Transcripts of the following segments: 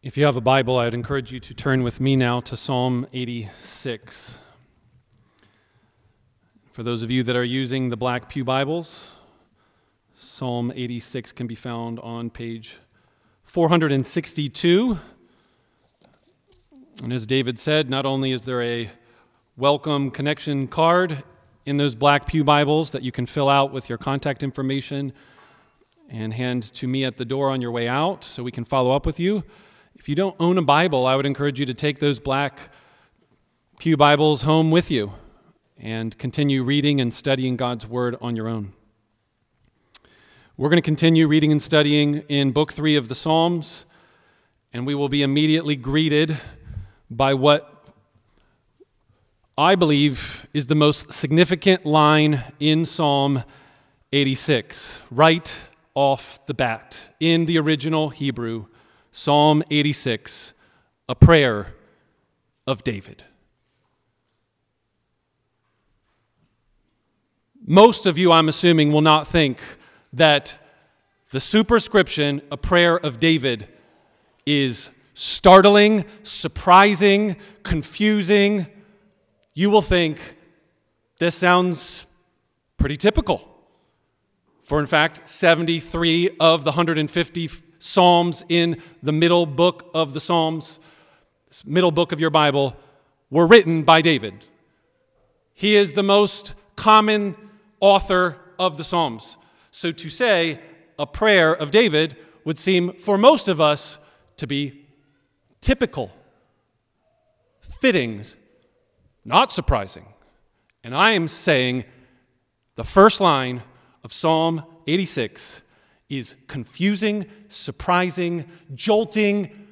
If you have a Bible, I'd encourage you to turn with me now to Psalm 86. For those of you that are using the Black Pew Bibles, Psalm 86 can be found on page 462. And as David said, not only is there a welcome connection card in those Black Pew Bibles that you can fill out with your contact information and hand to me at the door on your way out so we can follow up with you. If you don't own a Bible, I would encourage you to take those Black Pew Bibles home with you and continue reading and studying God's Word on your own. We're going to continue reading and studying in Book 3 of the Psalms, and we will be immediately greeted by what I believe is the most significant line in Psalm 86, right off the bat, in the original Hebrew, Psalm 86, a prayer of David. Most of you, I'm assuming, will not think that the superscription, a prayer of David, is startling, surprising, confusing you will think this sounds pretty typical. For in fact, 73 of the 150 Psalms in the middle book of the Psalms, middle book of your Bible, were written by David. He is the most common author of the Psalms. So to say a prayer of David would seem for most of us to be typical, fitting, not surprising. And I am saying the first line of Psalm 86 is confusing, surprising, jolting.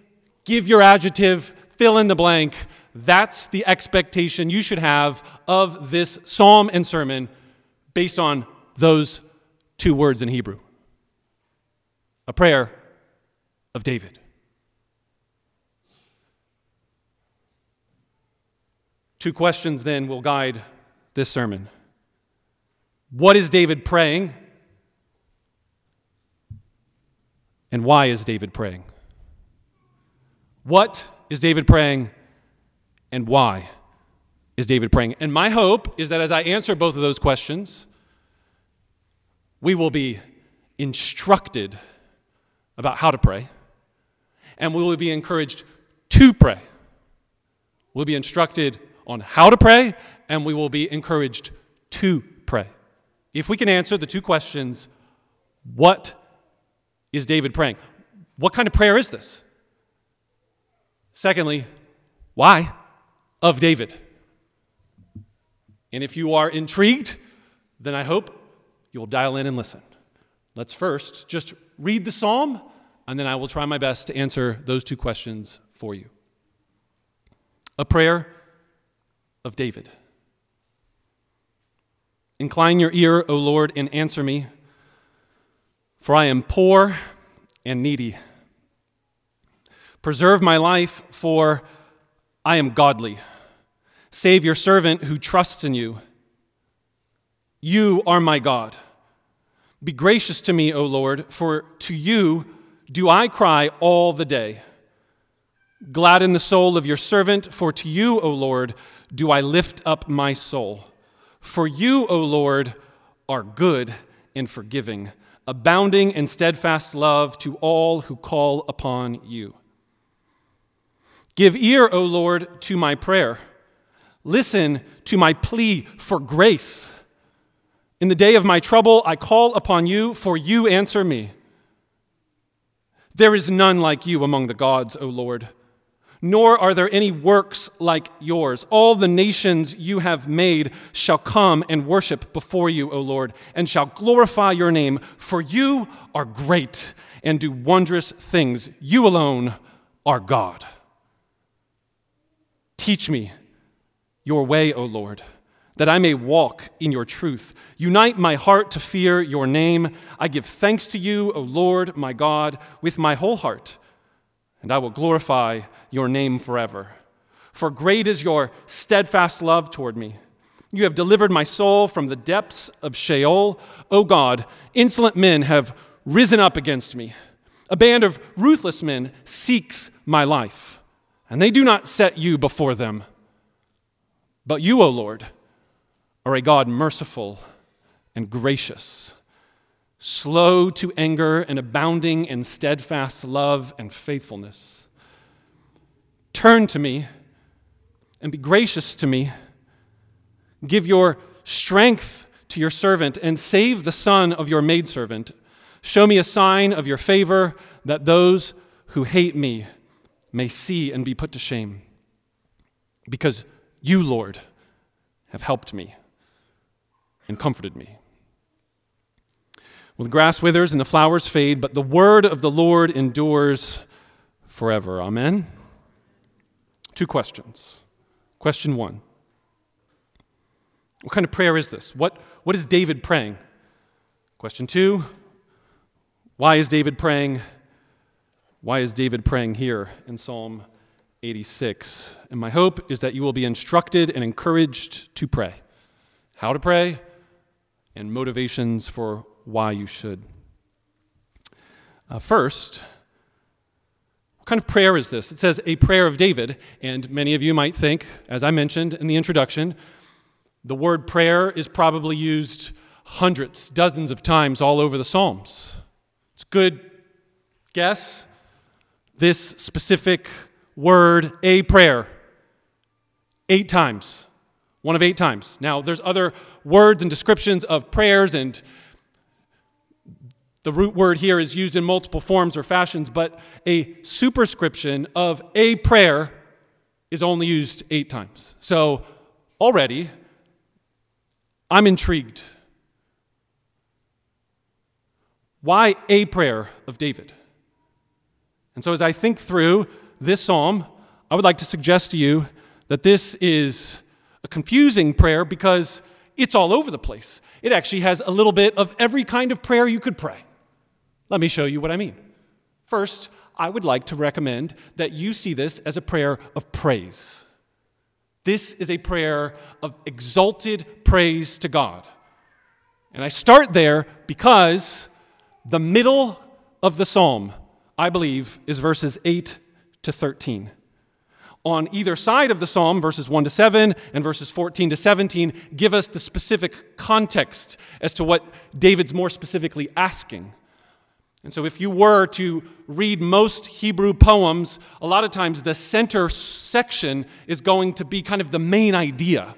Give your adjective, fill in the blank. That's the expectation you should have of this psalm and sermon based on those two words in Hebrew. A prayer of David. Two questions then will guide this sermon. What is David praying? And why is David praying? What is David praying? And why is David praying? And my hope is that as I answer both of those questions, we will be instructed about how to pray, and we will be encouraged to pray. We'll be instructed on how to pray, and we will be encouraged to pray. If we can answer the two questions, what is David praying? What kind of prayer is this? Secondly, why of David? And if you are intrigued, then I hope you'll dial in and listen. Let's first just read the psalm, and then I will try my best to answer those two questions for you. A prayer of David. Incline your ear, O Lord, and answer me, for I am poor and needy. Preserve my life, for I am godly. Save your servant who trusts in you. You are my God. Be gracious to me, O Lord, for to you do I cry all the day. Gladden the soul of your servant, for to you, O Lord, do I lift up my soul. For you, O Lord, are good and forgiving, abounding in steadfast love to all who call upon you. Give ear, O Lord, to my prayer. Listen to my plea for grace. In the day of my trouble, I call upon you, for you answer me. There is none like you among the gods, O Lord nor are there any works like yours. All the nations you have made shall come and worship before you, O Lord, and shall glorify your name, for you are great and do wondrous things. You alone are God. Teach me your way, O Lord, that I may walk in your truth. Unite my heart to fear your name. I give thanks to you, O Lord, my God, with my whole heart and I will glorify your name forever. For great is your steadfast love toward me. You have delivered my soul from the depths of Sheol. O God, insolent men have risen up against me. A band of ruthless men seeks my life, and they do not set you before them. But you, O Lord, are a God merciful and gracious, slow to anger and abounding in steadfast love and faithfulness. Turn to me and be gracious to me. Give your strength to your servant and save the son of your maidservant. Show me a sign of your favor that those who hate me may see and be put to shame. Because you, Lord, have helped me and comforted me. Well, the grass withers and the flowers fade, but the word of the Lord endures forever. Amen. Two questions. Question one What kind of prayer is this? What, what is David praying? Question two Why is David praying? Why is David praying here in Psalm 86? And my hope is that you will be instructed and encouraged to pray. How to pray, and motivations for why you should. Uh, first, what kind of prayer is this? It says a prayer of David, and many of you might think, as I mentioned in the introduction, the word prayer is probably used hundreds, dozens of times all over the Psalms. It's good guess. This specific word, a prayer, eight times one of eight times. Now, there's other words and descriptions of prayers, and the root word here is used in multiple forms or fashions, but a superscription of a prayer is only used eight times. So already, I'm intrigued. Why a prayer of David? And so, as I think through this psalm, I would like to suggest to you that this is a confusing prayer because it's all over the place. It actually has a little bit of every kind of prayer you could pray. Let me show you what I mean. First, I would like to recommend that you see this as a prayer of praise. This is a prayer of exalted praise to God. And I start there because the middle of the psalm, I believe, is verses 8 to 13 on either side of the psalm, verses 1 to 7 and verses 14 to 17, give us the specific context as to what David's more specifically asking. And so, if you were to read most Hebrew poems, a lot of times the center section is going to be kind of the main idea.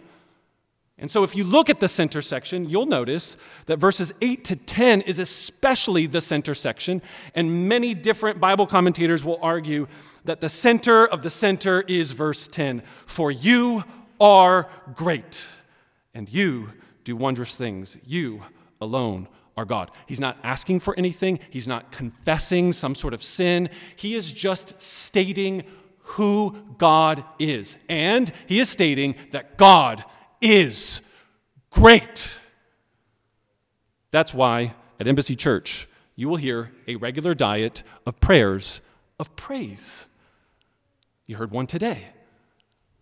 And so, if you look at the center section, you'll notice that verses 8 to 10 is especially the center section. And many different Bible commentators will argue that the center of the center is verse 10 For you are great, and you do wondrous things. You alone are God. He's not asking for anything, he's not confessing some sort of sin. He is just stating who God is. And he is stating that God is great. That's why at Embassy Church, you will hear a regular diet of prayers of praise. You heard one today.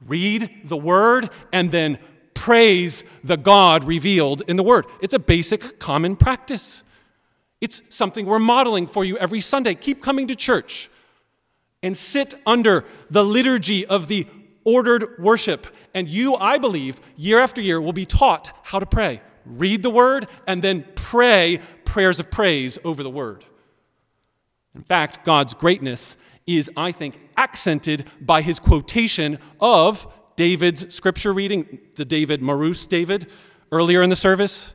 Read the word and then praise the God revealed in the word. It's a basic common practice. It's something we're modeling for you every Sunday. Keep coming to church and sit under the liturgy of the ordered worship. And you, I believe, year after year will be taught how to pray. Read the word and then pray prayers of praise over the word. In fact, God's greatness is, I think, accented by his quotation of David's scripture reading, the David Marus David, earlier in the service.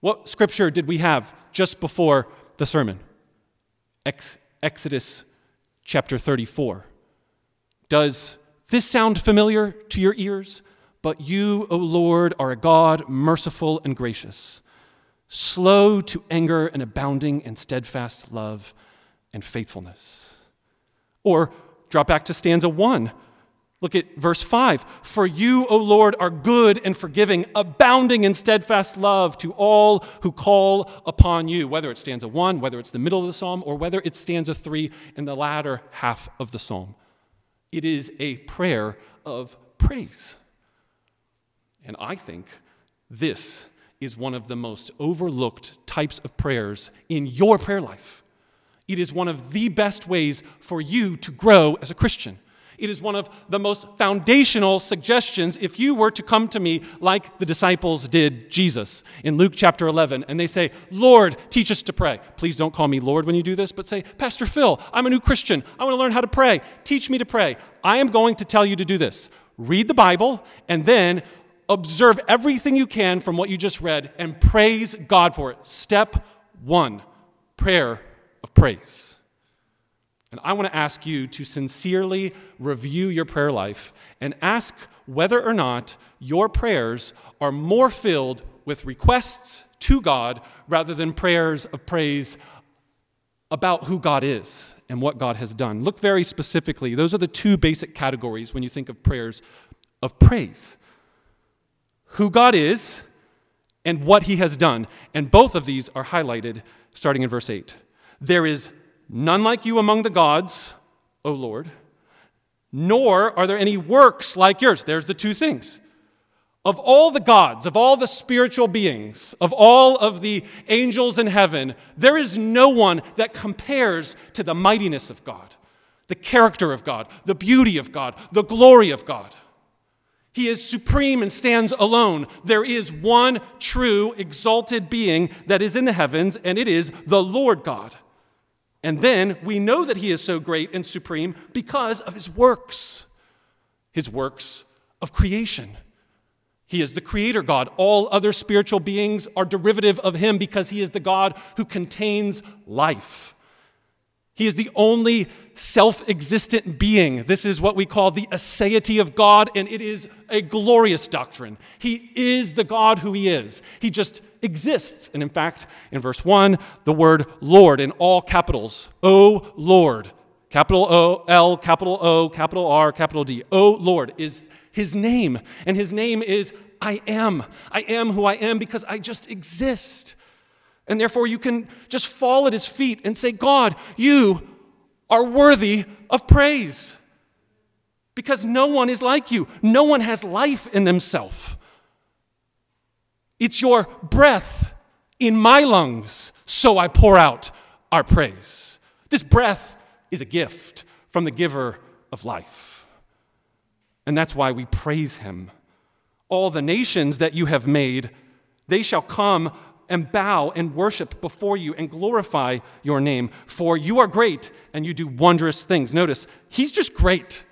What scripture did we have just before the sermon? Ex- Exodus chapter 34. Does this sound familiar to your ears? But you, O Lord, are a God merciful and gracious, slow to anger and abounding in steadfast love and faithfulness. Or drop back to stanza one. Look at verse 5. For you, O Lord, are good and forgiving, abounding in steadfast love to all who call upon you, whether it's stanza 1, whether it's the middle of the psalm, or whether it's stanza 3 in the latter half of the psalm. It is a prayer of praise. And I think this is one of the most overlooked types of prayers in your prayer life. It is one of the best ways for you to grow as a Christian. It is one of the most foundational suggestions if you were to come to me like the disciples did Jesus in Luke chapter 11 and they say, Lord, teach us to pray. Please don't call me Lord when you do this, but say, Pastor Phill, I'm a new Christian. I want to learn how to pray. Teach me to pray. I am going to tell you to do this. Read the Bible and then observe everything you can from what you just read and praise God for it. Step one prayer of praise. And I want to ask you to sincerely review your prayer life and ask whether or not your prayers are more filled with requests to God rather than prayers of praise about who God is and what God has done. Look very specifically. Those are the two basic categories when you think of prayers of praise who God is and what he has done. And both of these are highlighted starting in verse 8. There is none like you among the gods, O Lord, nor are there any works like yours. There's the two things. Of all the gods, of all the spiritual beings, of all of the angels in heaven, there is no one that compares to the mightiness of God, the character of God, the beauty of God, the glory of God. He is supreme and stands alone. There is one true, exalted being that is in the heavens, and it is the Lord God. And then we know that he is so great and supreme because of his works, his works of creation. He is the creator God. All other spiritual beings are derivative of him because he is the God who contains life. He is the only self existent being. This is what we call the aseity of God, and it is a glorious doctrine. He is the God who He is. He just exists. And in fact, in verse 1, the word Lord in all capitals, O Lord, capital O, L, capital O, capital R, capital D, O Lord is His name. And His name is I am. I am who I am because I just exist. And therefore, you can just fall at his feet and say, God, you are worthy of praise. Because no one is like you, no one has life in themselves. It's your breath in my lungs, so I pour out our praise. This breath is a gift from the giver of life. And that's why we praise him. All the nations that you have made, they shall come and bow and worship before you and glorify your name, for you are great and you do wondrous things. Notice, he's just great.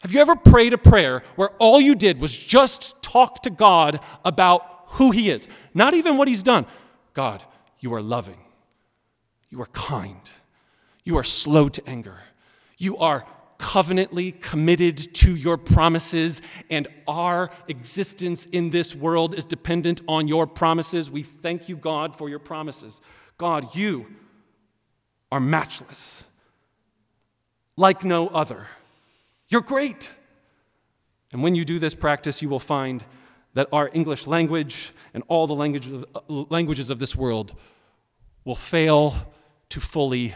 Have you ever prayed a prayer where all you did was just talk to God about who he is? Not even what he's done. God, you are loving. You are kind. You are slow to anger. You are covenantly committed to your promises, and our existence in this world is dependent on your promises. We thank you, God, for your promises. God, you are matchless, like no other. You're great. And when you do this practice, you will find that our English language and all the languages of, languages of this world will fail to fully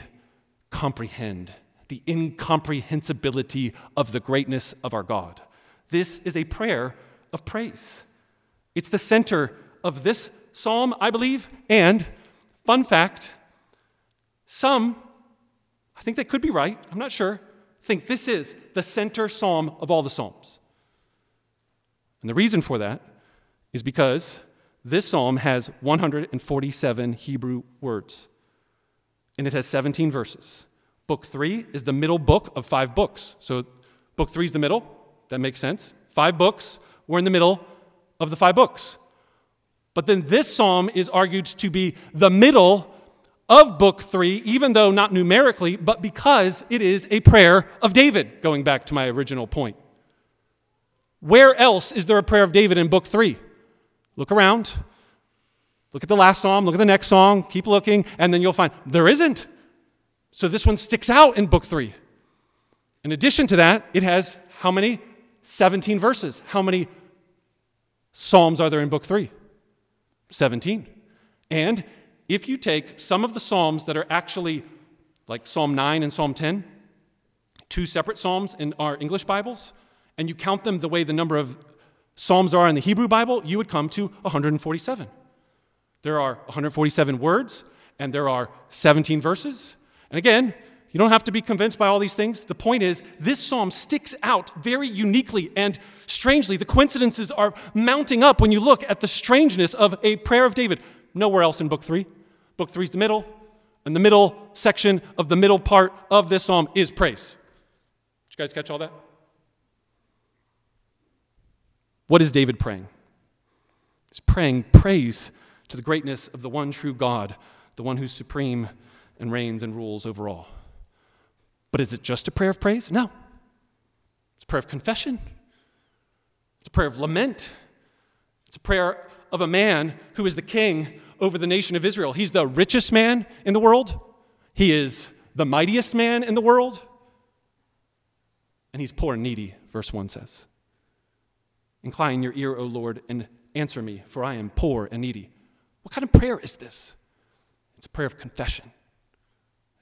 comprehend the incomprehensibility of the greatness of our God. This is a prayer of praise. It's the center of this psalm, I believe. And, fun fact, some, I think they could be right, I'm not sure, think this is the center psalm of all the psalms. And the reason for that is because this psalm has 147 Hebrew words, and it has 17 verses. Book three is the middle book of five books. So, book three is the middle. That makes sense. Five books. We're in the middle of the five books. But then this psalm is argued to be the middle of book three, even though not numerically, but because it is a prayer of David, going back to my original point. Where else is there a prayer of David in book three? Look around. Look at the last psalm, look at the next song, keep looking, and then you'll find there isn't. So this one sticks out in book three. In addition to that, it has how many? 17 verses. How many Psalms are there in book three? 17. And if you take some of the Psalms that are actually like Psalm 9 and Psalm 10, two separate Psalms in our English Bibles, and you count them the way the number of Psalms are in the Hebrew Bible, you would come to 147. There are 147 words, and there are 17 verses, And again, you don't have to be convinced by all these things. The point is, this psalm sticks out very uniquely and strangely. The coincidences are mounting up when you look at the strangeness of a prayer of David. Nowhere else in Book 3. Book 3 is the middle, and the middle section of the middle part of this psalm is praise. Did you guys catch all that? What is David praying? He's praying praise to the greatness of the one true God, the one who's supreme and reigns and rules over all. But is it just a prayer of praise? No. It's a prayer of confession, it's a prayer of lament, it's a prayer of a man who is the king over the nation of Israel. He's the richest man in the world, he is the mightiest man in the world, and he's poor and needy, verse 1 says. Incline your ear, O Lord, and answer me, for I am poor and needy. What kind of prayer is this? It's a prayer of confession,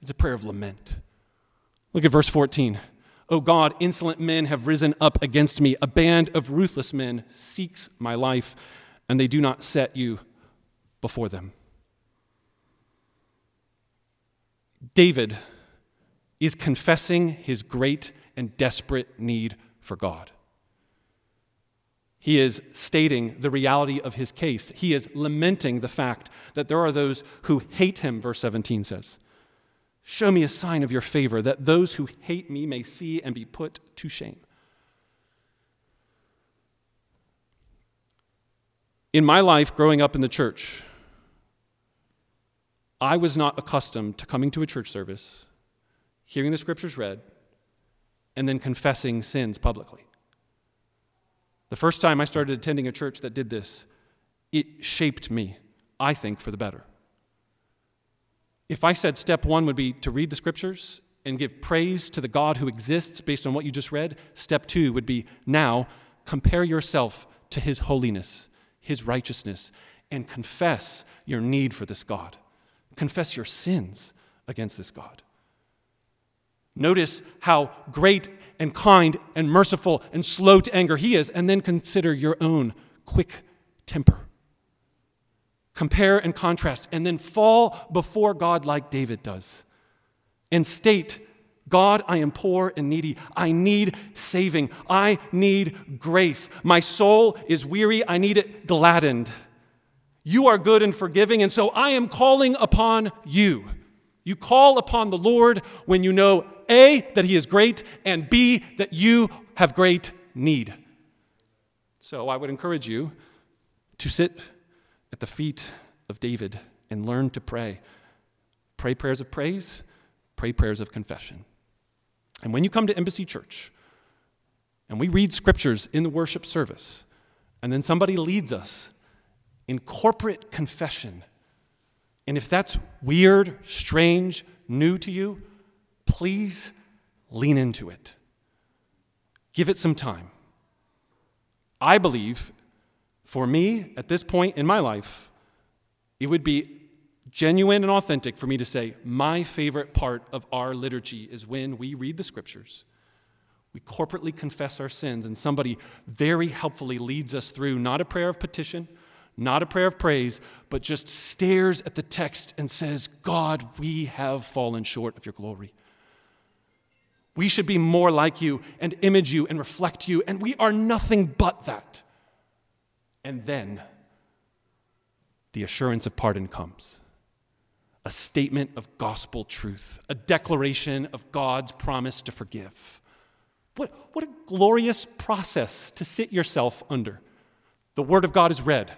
it's a prayer of lament. Look at verse 14. O God, insolent men have risen up against me. A band of ruthless men seeks my life, and they do not set you before them. David is confessing his great and desperate need for God. He is stating the reality of his case. He is lamenting the fact that there are those who hate him, verse 17 says. Show me a sign of your favor, that those who hate me may see and be put to shame. In my life growing up in the church, I was not accustomed to coming to a church service, hearing the scriptures read, and then confessing sins publicly. The first time I started attending a church that did this, it shaped me, I think, for the better. If I said step one would be to read the scriptures and give praise to the God who exists based on what you just read, step two would be now compare yourself to his holiness, his righteousness, and confess your need for this God. Confess your sins against this God. Notice how great and kind and merciful and slow to anger he is, and then consider your own quick temper. Compare and contrast, and then fall before God like David does and state, God, I am poor and needy. I need saving. I need grace. My soul is weary. I need it gladdened. You are good and forgiving, and so I am calling upon you. You call upon the Lord when you know A, that He is great, and B, that you have great need. So I would encourage you to sit at the feet of David and learn to pray. Pray prayers of praise, pray prayers of confession. And when you come to Embassy Church and we read scriptures in the worship service, and then somebody leads us in corporate confession, and if that's weird, strange, new to you, please lean into it. Give it some time. I believe for me, at this point in my life, it would be genuine and authentic for me to say, my favorite part of our liturgy is when we read the scriptures, we corporately confess our sins, and somebody very helpfully leads us through not a prayer of petition, not a prayer of praise, but just stares at the text and says, God, we have fallen short of your glory. We should be more like you and image you and reflect you, and we are nothing but that. And then the assurance of pardon comes a statement of gospel truth, a declaration of God's promise to forgive. What, what a glorious process to sit yourself under. The Word of God is read,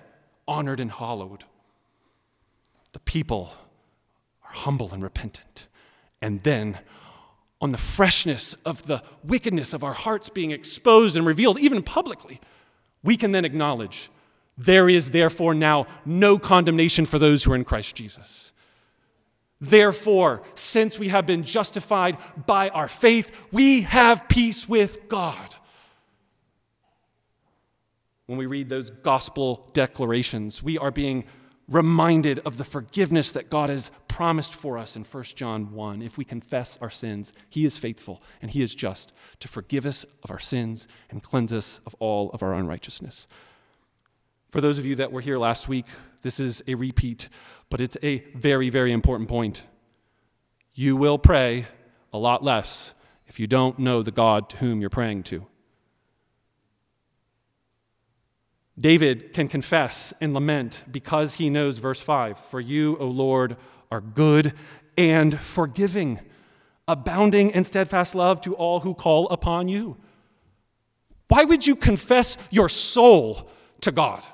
honored, and hallowed. The people are humble and repentant. And then, on the freshness of the wickedness of our hearts being exposed and revealed, even publicly, we can then acknowledge there is therefore now no condemnation for those who are in Christ Jesus. Therefore, since we have been justified by our faith, we have peace with God. When we read those gospel declarations, we are being reminded of the forgiveness that God has promised for us in 1 John 1. If we confess our sins, He is faithful and He is just to forgive us of our sins and cleanse us of all of our unrighteousness. For those of you that were here last week, this is a repeat, but it's a very, very important point. You will pray a lot less if you don't know the God to whom you're praying to. David can confess and lament because he knows verse 5 For you, O Lord, are good and forgiving, abounding in steadfast love to all who call upon you. Why would you confess your soul to God?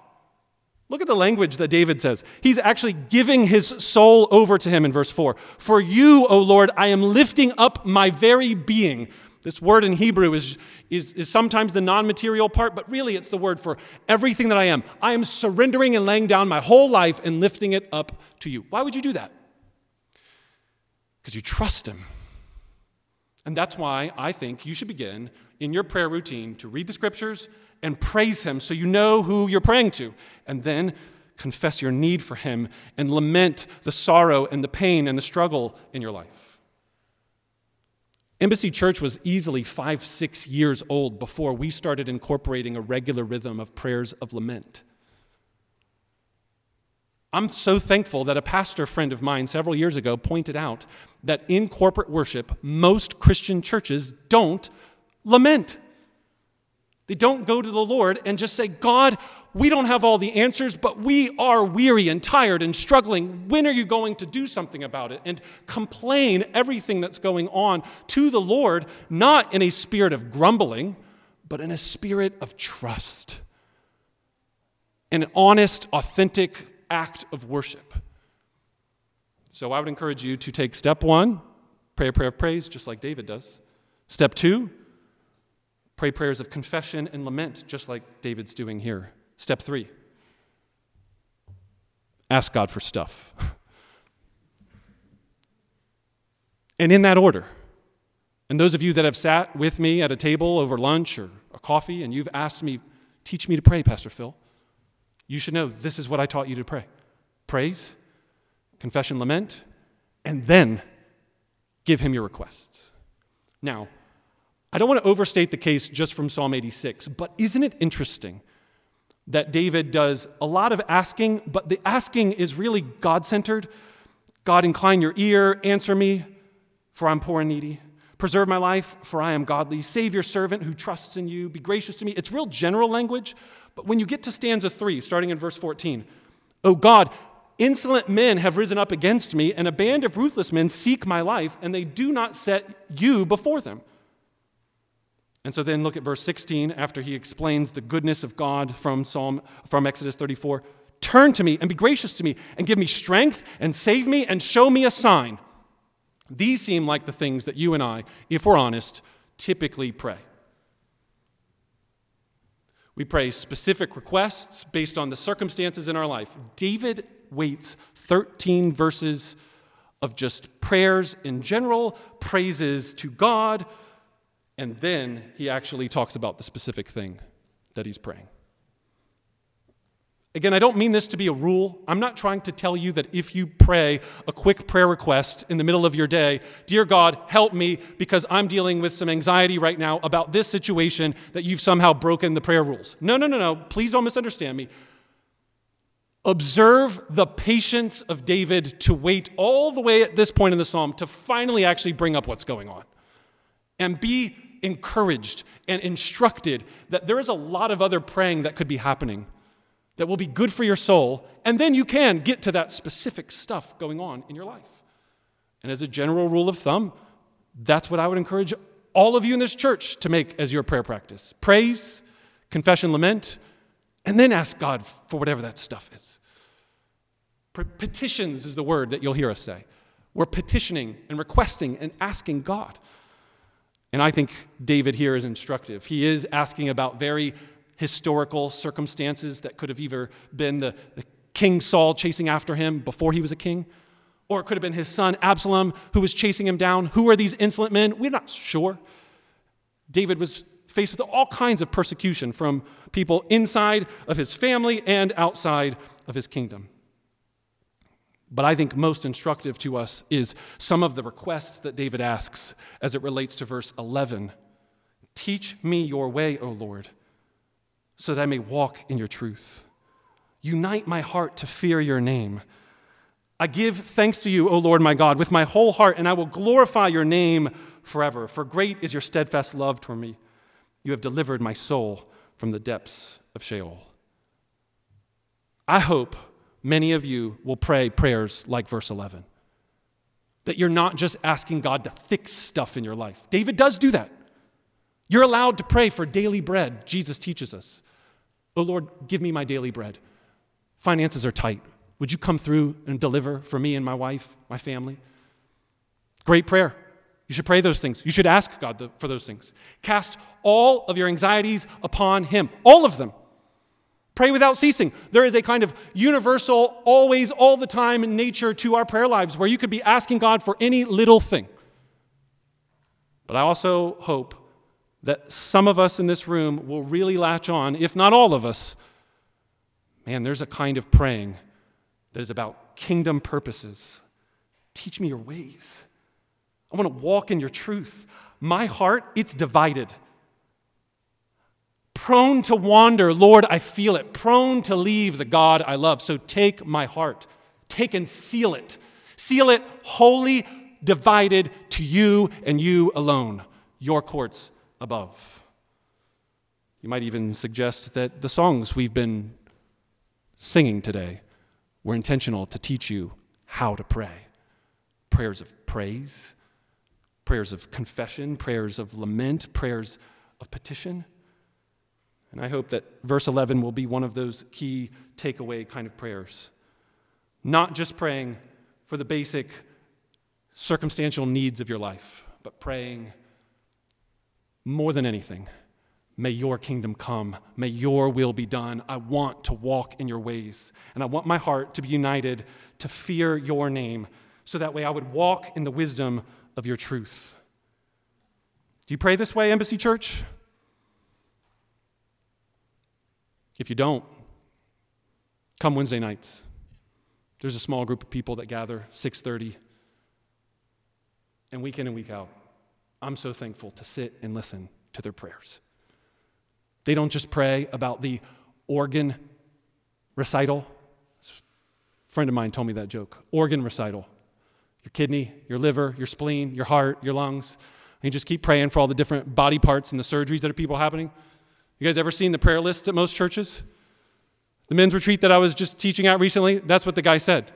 Look at the language that David says. He's actually giving his soul over to him in verse 4. For you, O Lord, I am lifting up my very being. This word in Hebrew is, is, is sometimes the non material part, but really it's the word for everything that I am. I am surrendering and laying down my whole life and lifting it up to you. Why would you do that? Because you trust Him. And that's why I think you should begin in your prayer routine to read the scriptures and praise Him so you know who you're praying to. And then confess your need for Him and lament the sorrow and the pain and the struggle in your life. Embassy Church was easily five, six years old before we started incorporating a regular rhythm of prayers of lament. I'm so thankful that a pastor friend of mine several years ago pointed out that in corporate worship, most Christian churches don't lament. They don't go to the Lord and just say, God, we don't have all the answers, but we are weary and tired and struggling. When are you going to do something about it? And complain everything that's going on to the Lord, not in a spirit of grumbling, but in a spirit of trust. An honest, authentic act of worship. So I would encourage you to take step one, pray a prayer of praise, just like David does. Step two, pray prayers of confession and lament, just like David's doing here. Step three ask God for stuff. and in that order. And those of you that have sat with me at a table over lunch or a coffee and you've asked me, teach me to pray, Pastor Phill, you should know this is what I taught you to pray praise, confession, lament, and then give him your requests. Now, I don't want to overstate the case just from Psalm 86, but isn't it interesting that David does a lot of asking, but the asking is really God centered. God, incline your ear, answer me, for I'm poor and needy. Preserve my life, for I am godly. Save your servant who trusts in you. Be gracious to me. It's real general language, but when you get to stanza three, starting in verse 14, oh God, insolent men have risen up against me, and a band of ruthless men seek my life, and they do not set you before them. And so then look at verse 16 after he explains the goodness of God from Psalm from Exodus 34. Turn to me and be gracious to me and give me strength and save me and show me a sign. These seem like the things that you and I, if we're honest, typically pray. We pray specific requests based on the circumstances in our life. David waits 13 verses of just prayers in general, praises to God, and then he actually talks about the specific thing that he's praying. Again, I don't mean this to be a rule. I'm not trying to tell you that if you pray a quick prayer request in the middle of your day, Dear God, help me because I'm dealing with some anxiety right now about this situation, that you've somehow broken the prayer rules. No, no, no, no. Please don't misunderstand me. Observe the patience of David to wait all the way at this point in the psalm to finally actually bring up what's going on and be encouraged and instructed that there is a lot of other praying that could be happening that will be good for your soul, and then you can get to that specific stuff going on in your life. And as a general rule of thumb, that's what I would encourage all of you in this church to make as your prayer practice praise, confession, lament, and then ask God for whatever that stuff is. Petitions is the word that you'll hear us say. We're petitioning and requesting and asking God. And I think David here is instructive. He is asking about very historical circumstances that could have either been the, the King Saul chasing after him before he was a king, or it could have been his son Absalom who was chasing him down. Who are these insolent men? We're not sure. David was faced with all kinds of persecution from people inside of his family and outside of his kingdom. But I think most instructive to us is some of the requests that David asks as it relates to verse 11. Teach me your way, O Lord, so that I may walk in your truth. Unite my heart to fear your name. I give thanks to you, O Lord my God, with my whole heart, and I will glorify your name forever. For great is your steadfast love toward me. You have delivered my soul from the depths of Sheol. I hope many of you will pray prayers like verse 11. That you're not just asking God to fix stuff in your life. David does do that. You're allowed to pray for daily bread, Jesus teaches us. Oh Lord, give me my daily bread. Finances are tight. Would you come through and deliver for me and my wife, my family? Great prayer. You should pray those things. You should ask God for those things. Cast all of your anxieties upon Him, all of them. Pray without ceasing. There is a kind of universal, always, all the time nature to our prayer lives where you could be asking God for any little thing. But I also hope that some of us in this room will really latch on, if not all of us. Man, there's a kind of praying that is about kingdom purposes. Teach me your ways. I want to walk in your truth. My heart, it's divided. Prone to wander, Lord, I feel it. Prone to leave the God I love. So take my heart, take and seal it. Seal it wholly divided to you and you alone, your courts above. You might even suggest that the songs we've been singing today were intentional to teach you how to pray prayers of praise, prayers of confession, prayers of lament, prayers of petition. And I hope that verse 11 will be one of those key takeaway kind of prayers. Not just praying for the basic circumstantial needs of your life, but praying more than anything, may your kingdom come. May your will be done. I want to walk in your ways. And I want my heart to be united to fear your name, so that way I would walk in the wisdom of your truth. Do you pray this way, Embassy Church? If you don't, come Wednesday nights. There's a small group of people that gather 6:30 and week in and week out. I'm so thankful to sit and listen to their prayers. They don't just pray about the organ recital. A friend of mine told me that joke. Organ recital. Your kidney, your liver, your spleen, your heart, your lungs. And you just keep praying for all the different body parts and the surgeries that are people happening. You guys ever seen the prayer lists at most churches? The men's retreat that I was just teaching at recently, that's what the guy said.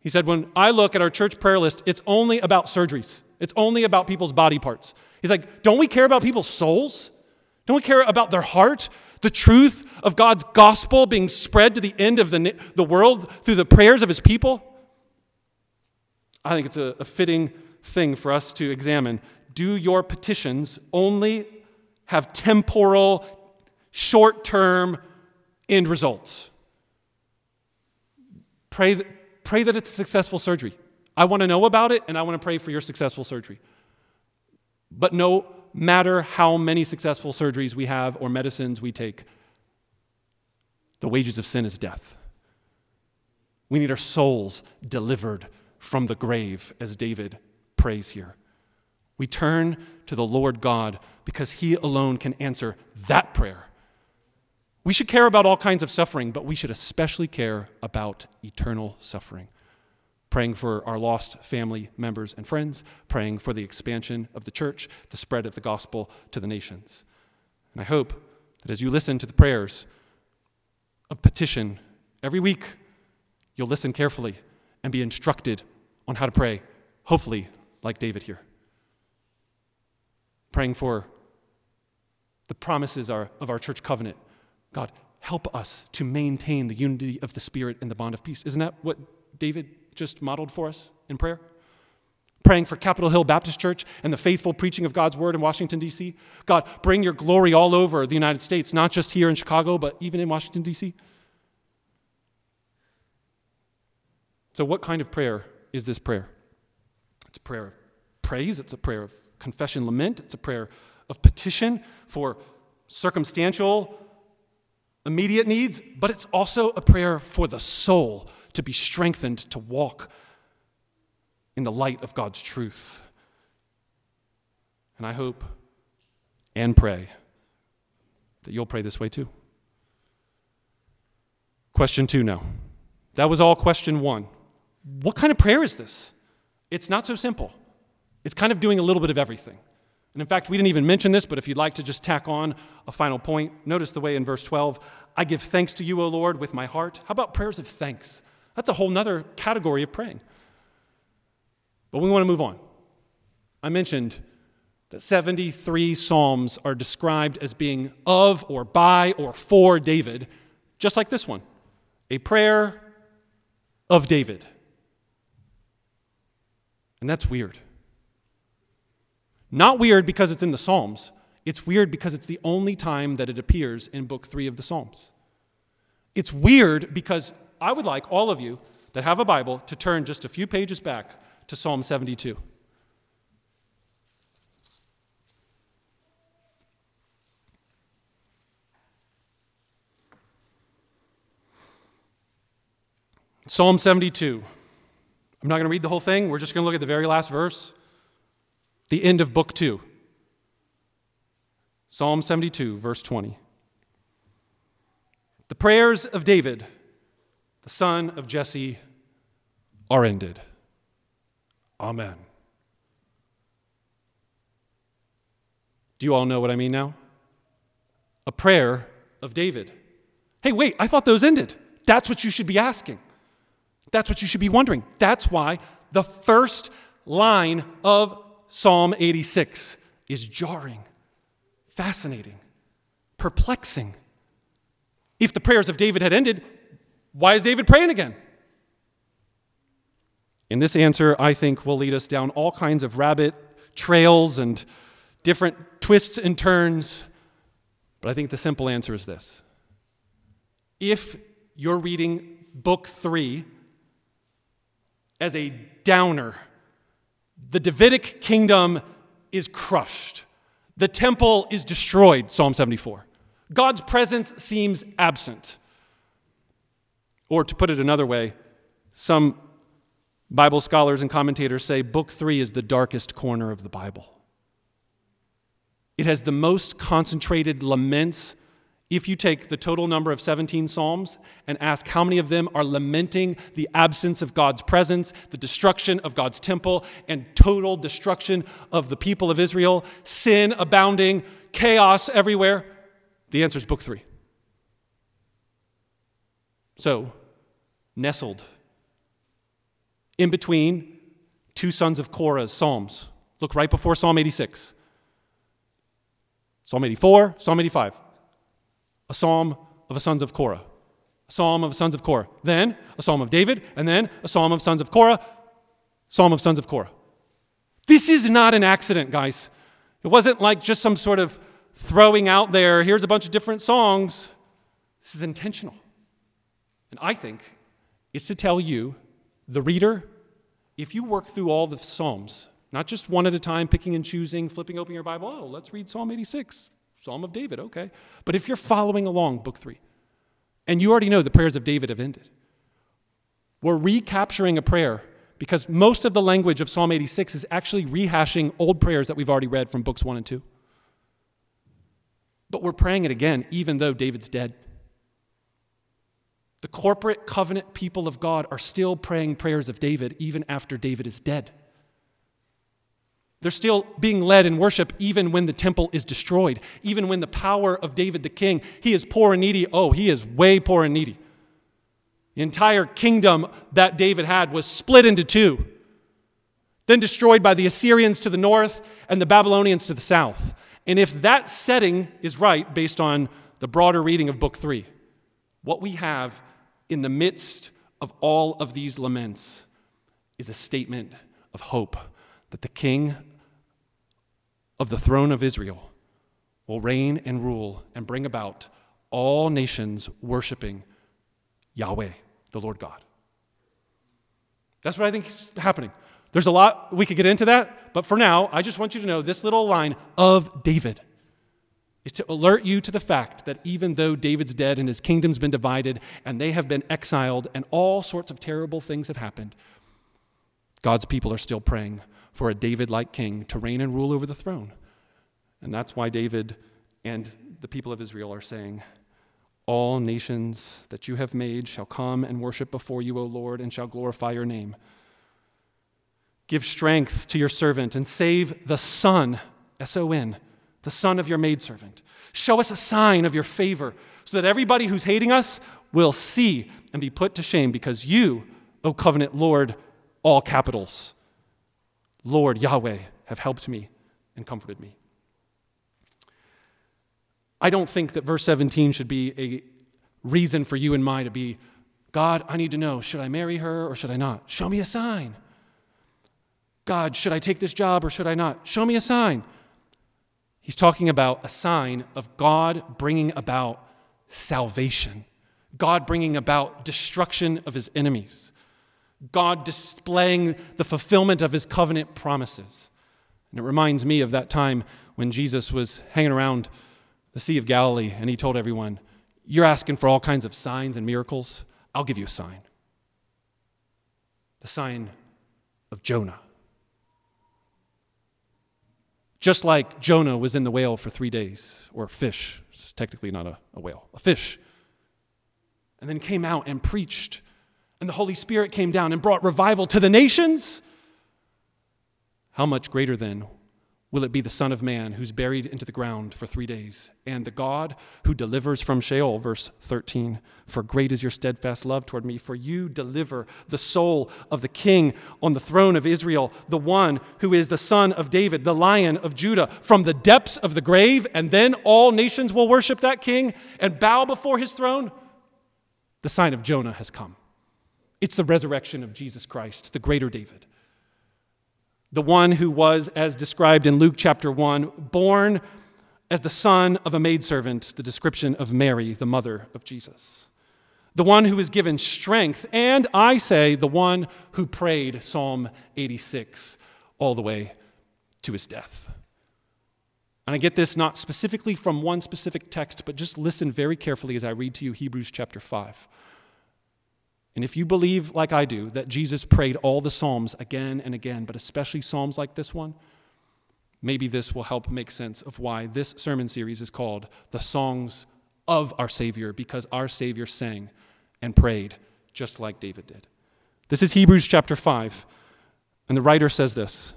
He said, When I look at our church prayer list, it's only about surgeries. It's only about people's body parts. He's like, don't we care about people's souls? Don't we care about their heart? The truth of God's gospel being spread to the end of the, the world through the prayers of his people? I think it's a, a fitting thing for us to examine. Do your petitions only have temporal, short term end results? Pray, pray that it's a successful surgery. I want to know about it and I want to pray for your successful surgery. But no matter how many successful surgeries we have or medicines we take, the wages of sin is death. We need our souls delivered from the grave, as David prays here. We turn to the Lord God because He alone can answer that prayer. We should care about all kinds of suffering, but we should especially care about eternal suffering praying for our lost family members and friends, praying for the expansion of the church, the spread of the gospel to the nations. And I hope that as you listen to the prayers of petition every week, you'll listen carefully and be instructed on how to pray, hopefully, like David here. Praying for the promises of our church covenant. God, help us to maintain the unity of the Spirit and the bond of peace. Isn't that what David just modeled for us in prayer? Praying for Capitol Hill Baptist Church and the faithful preaching of God's word in Washington, D.C. God, bring your glory all over the United States, not just here in Chicago, but even in Washington, D.C. So, what kind of prayer is this prayer? It's a prayer of praise, it's a prayer of confession, lament, it's a prayer of petition for circumstantial, immediate needs, but it's also a prayer for the soul to be strengthened to walk in the light of God's truth. And I hope and pray that you'll pray this way too. Question two now. That was all question one. what kind of prayer is this? It's not so simple. It's kind of doing a little bit of everything. And in fact, we didn't even mention this, but if you'd like to just tack on a final point, notice the way in verse 12 I give thanks to you, O Lord, with my heart. How about prayers of thanks? That's a whole nother category of praying. But we want to move on. I mentioned that 73 Psalms are described as being of or by or for David, just like this one a prayer of David. And that's weird. Not weird because it's in the Psalms, it's weird because it's the only time that it appears in Book 3 of the Psalms. It's weird because I would like all of you that have a Bible to turn just a few pages back to Psalm 72. Psalm 72. I'm not going to read the whole thing. We're just going to look at the very last verse, the end of book 2. Psalm 72, verse 20. The prayers of David, the son of Jesse, are ended. Amen. Do you all know what I mean now? A prayer of David. Hey, wait, I thought those ended. That's what you should be asking. That's what you should be wondering. That's why the first line of Psalm 86 is jarring, fascinating, perplexing. If the prayers of David had ended, why is David praying again? And this answer, I think, will lead us down all kinds of rabbit trails and different twists and turns. But I think the simple answer is this if you're reading book three as a downer. The Davidic kingdom is crushed. The temple is destroyed, Psalm 74. God's presence seems absent. Or to put it another way, some Bible scholars and commentators say Book 3 is the darkest corner of the Bible. It has the most concentrated laments if you take the total number of 17 Psalms and ask how many of them are lamenting the absence of God's presence, the destruction of God's temple, and total destruction of the people of Israel, sin abounding, chaos everywhere, the answer is book three. So, nestled in between two sons of Korah's Psalms. Look right before Psalm 86. Psalm 84, Psalm 85 a psalm of the sons of Korah, a psalm of the sons of Korah, then a psalm of David, and then a psalm of sons of Korah, psalm of sons of Korah. This is not an accident, guys. It wasn't like just some sort of throwing out there, here's a bunch of different songs. This is intentional. And I think it's to tell you, the reader, if you work through all the Psalms, not just one at a time, picking and choosing, flipping open your Bible, oh, let's read Psalm 86. Psalm of David, okay. But if you're following along, book three, and you already know the prayers of David have ended, we're recapturing a prayer because most of the language of Psalm 86 is actually rehashing old prayers that we've already read from books one and two. But we're praying it again, even though David's dead. The corporate covenant people of God are still praying prayers of David even after David is dead. They're still being led in worship even when the temple is destroyed, even when the power of David the king, he is poor and needy. Oh, he is way poor and needy. The entire kingdom that David had was split into two, then destroyed by the Assyrians to the north and the Babylonians to the south. And if that setting is right, based on the broader reading of Book 3, what we have in the midst of all of these laments is a statement of hope that the king of the throne of Israel will reign and rule and bring about all nations worshiping Yahweh, the Lord God. That's what I think is happening. There's a lot, we could get into that, but for now, I just want you to know this little line of David is to alert you to the fact that even though David's dead and his kingdom's been divided and they have been exiled and all sorts of terrible things have happened, God's people are still praying for a David like king to reign and rule over the throne. And that's why David and the people of Israel are saying, All nations that you have made shall come and worship before you, O Lord, and shall glorify your name. Give strength to your servant and save the son, S O N, the son of your maidservant. Show us a sign of your favor so that everybody who's hating us will see and be put to shame because you, O covenant Lord, all capitals, Lord Yahweh, have helped me and comforted me. I don't think that verse 17 should be a reason for you and my to be, God, I need to know, should I marry her or should I not? Show me a sign. God, should I take this job or should I not? Show me a sign. He's talking about a sign of God bringing about salvation, God bringing about destruction of his enemies, God displaying the fulfillment of his covenant promises. And it reminds me of that time when Jesus was hanging around the Sea of Galilee, and he told everyone, You're asking for all kinds of signs and miracles. I'll give you a sign. The sign of Jonah. Just like Jonah was in the whale for three days, or fish, it's technically not a, a whale, a fish, and then came out and preached, and the Holy Spirit came down and brought revival to the nations. How much greater then will it be the Son of Man who's buried into the ground for three days, and the God who delivers from Sheol, verse 13. For great is your steadfast love toward me, for you deliver the soul of the king on the throne of Israel, the one who is the son of David, the lion of Judah, from the depths of the grave, and then all nations will worship that king and bow before his throne. The sign of Jonah has come. It's the resurrection of Jesus Christ, the greater David the one who was, as described in Luke chapter 1, born as the son of a maidservant, the description of Mary, the mother of Jesus. The one who was given strength, and I say, the one who prayed Psalm 86 all the way to his death. And I get this not specifically from one specific text, but just listen very carefully as I read to you Hebrews chapter 5. And if you believe, like I do, that Jesus prayed all the Psalms again and again, but especially Psalms like this one, maybe this will help make sense of why this sermon series is called The Songs of Our Savior, because our Savior sang and prayed just like David did. This is Hebrews chapter 5, and the writer says this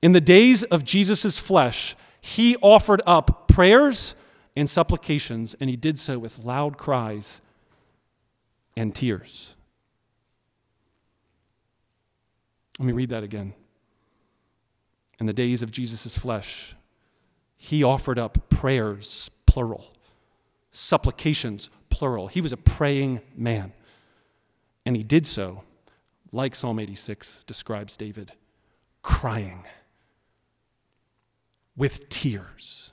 In the days of Jesus' flesh, he offered up prayers and supplications, and he did so with loud cries and tears. Let me read that again. In the days of Jesus' flesh, he offered up prayers, plural, supplications, plural. He was a praying man. And he did so, like Psalm 86 describes David, crying with tears.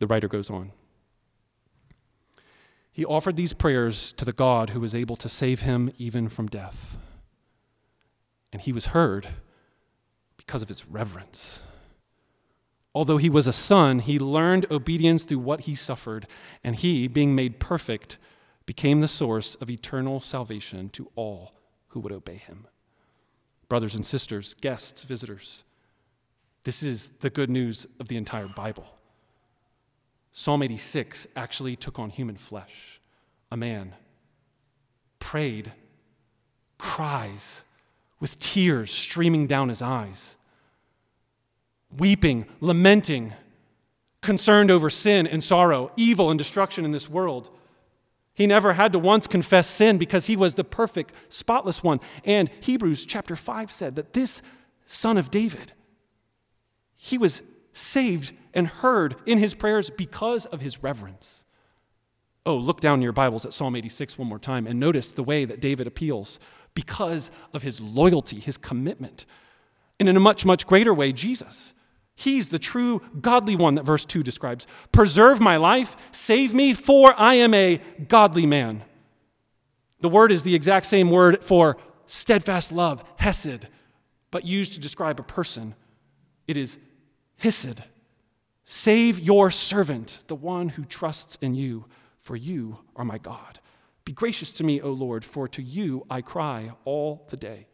The writer goes on. He offered these prayers to the God who was able to save him even from death. And he was heard because of his reverence. Although he was a son, he learned obedience through what he suffered, and he, being made perfect, became the source of eternal salvation to all who would obey him. Brothers and sisters, guests, visitors, this is the good news of the entire Bible. Psalm 86 actually took on human flesh. A man prayed, cries, with tears streaming down his eyes, weeping, lamenting, concerned over sin and sorrow, evil and destruction in this world. He never had to once confess sin because he was the perfect, spotless one. And Hebrews chapter 5 said that this son of David, he was saved and heard in his prayers because of his reverence. Oh, look down your Bibles at Psalm 86 one more time and notice the way that David appeals because of his loyalty, his commitment. And in a much, much greater way, Jesus. He's the true godly one that verse 2 describes. Preserve my life, save me, for I am a godly man. The word is the exact same word for steadfast love, hesed, but used to describe a person. It is hesed. Save your servant, the one who trusts in you, for you are my God. Be gracious to me, O Lord, for to you I cry all the day.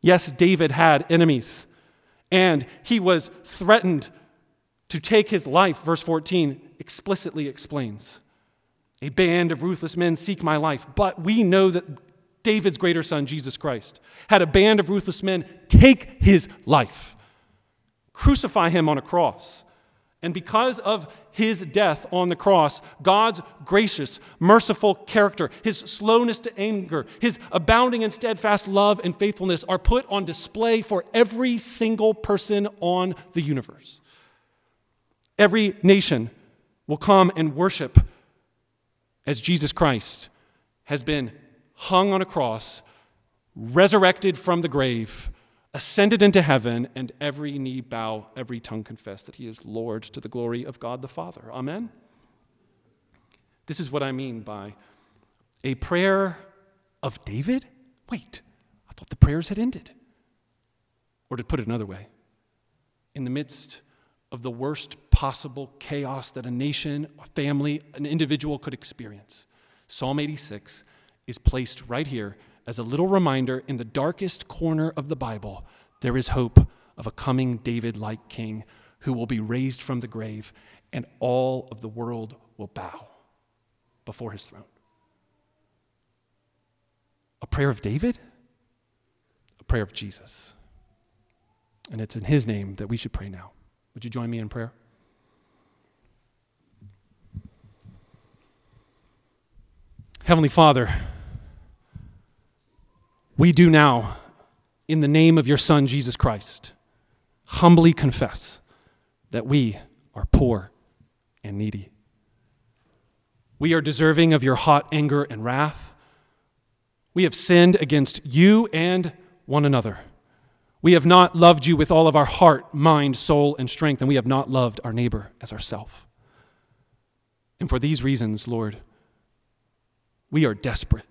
Yes, David had enemies, and he was threatened to take his life, verse 14 explicitly explains. A band of ruthless men seek my life, but we know that David's greater son, Jesus Christ, had a band of ruthless men take his life, crucify him on a cross. And because of his death on the cross, God's gracious, merciful character, his slowness to anger, his abounding and steadfast love and faithfulness are put on display for every single person on the universe. Every nation will come and worship as Jesus Christ has been hung on a cross, resurrected from the grave, ascended into heaven, and every knee bow, every tongue confess that he is Lord to the glory of God the Father. Amen? This is what I mean by a prayer of David? Wait, I thought the prayers had ended. Or to put it another way, in the midst of the worst possible chaos that a nation, a family, an individual could experience. Psalm 86 is placed right here as a little reminder in the darkest corner of the Bible there is hope of a coming David like king who will be raised from the grave, and all of the world will bow before his throne. A prayer of David? A prayer of Jesus. And it's in his name that we should pray now. Would you join me in prayer? Heavenly Father, we do now, in the name of your Son, Jesus Christ, humbly confess that we are poor and needy. We are deserving of your hot anger and wrath. We have sinned against you and one another. We have not loved you with all of our heart, mind, soul, and strength, and we have not loved our neighbor as ourself. And for these reasons, Lord, we are desperate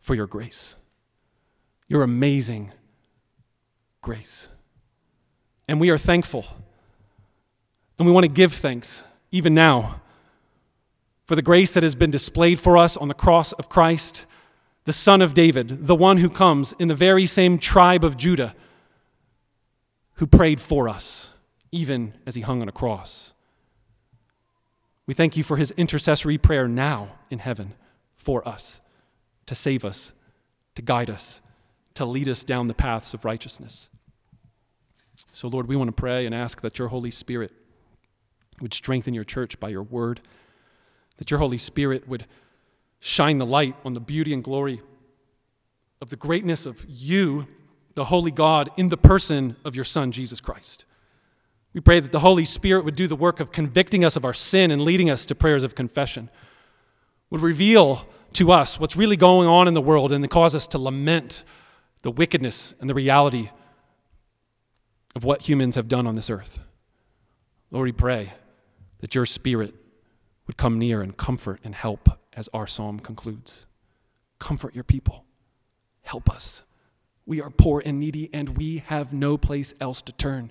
for your grace, your amazing grace. And we are thankful. And we want to give thanks, even now, for the grace that has been displayed for us on the cross of Christ, the Son of David, the one who comes in the very same tribe of Judah who prayed for us, even as he hung on a cross. We thank you for his intercessory prayer now in heaven for us, to save us, to guide us, to lead us down the paths of righteousness. So, Lord, we want to pray and ask that your Holy Spirit would strengthen your church by your word, that your Holy Spirit would shine the light on the beauty and glory of the greatness of you the holy God in the person of your Son, Jesus Christ. We pray that the Holy Spirit would do the work of convicting us of our sin and leading us to prayers of confession, would reveal to us what's really going on in the world and cause us to lament the wickedness and the reality of what humans have done on this earth. Lord, we pray that your Spirit would come near and comfort and help as our psalm concludes. Comfort your people. Help us. We are poor and needy, and we have no place else to turn.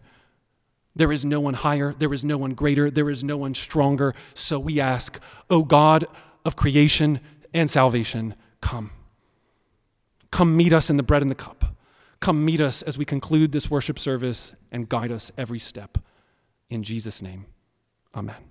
There is no one higher, there is no one greater, there is no one stronger. So we ask, O God of creation and salvation, come. Come meet us in the bread and the cup. Come meet us as we conclude this worship service and guide us every step. In Jesus' name, amen.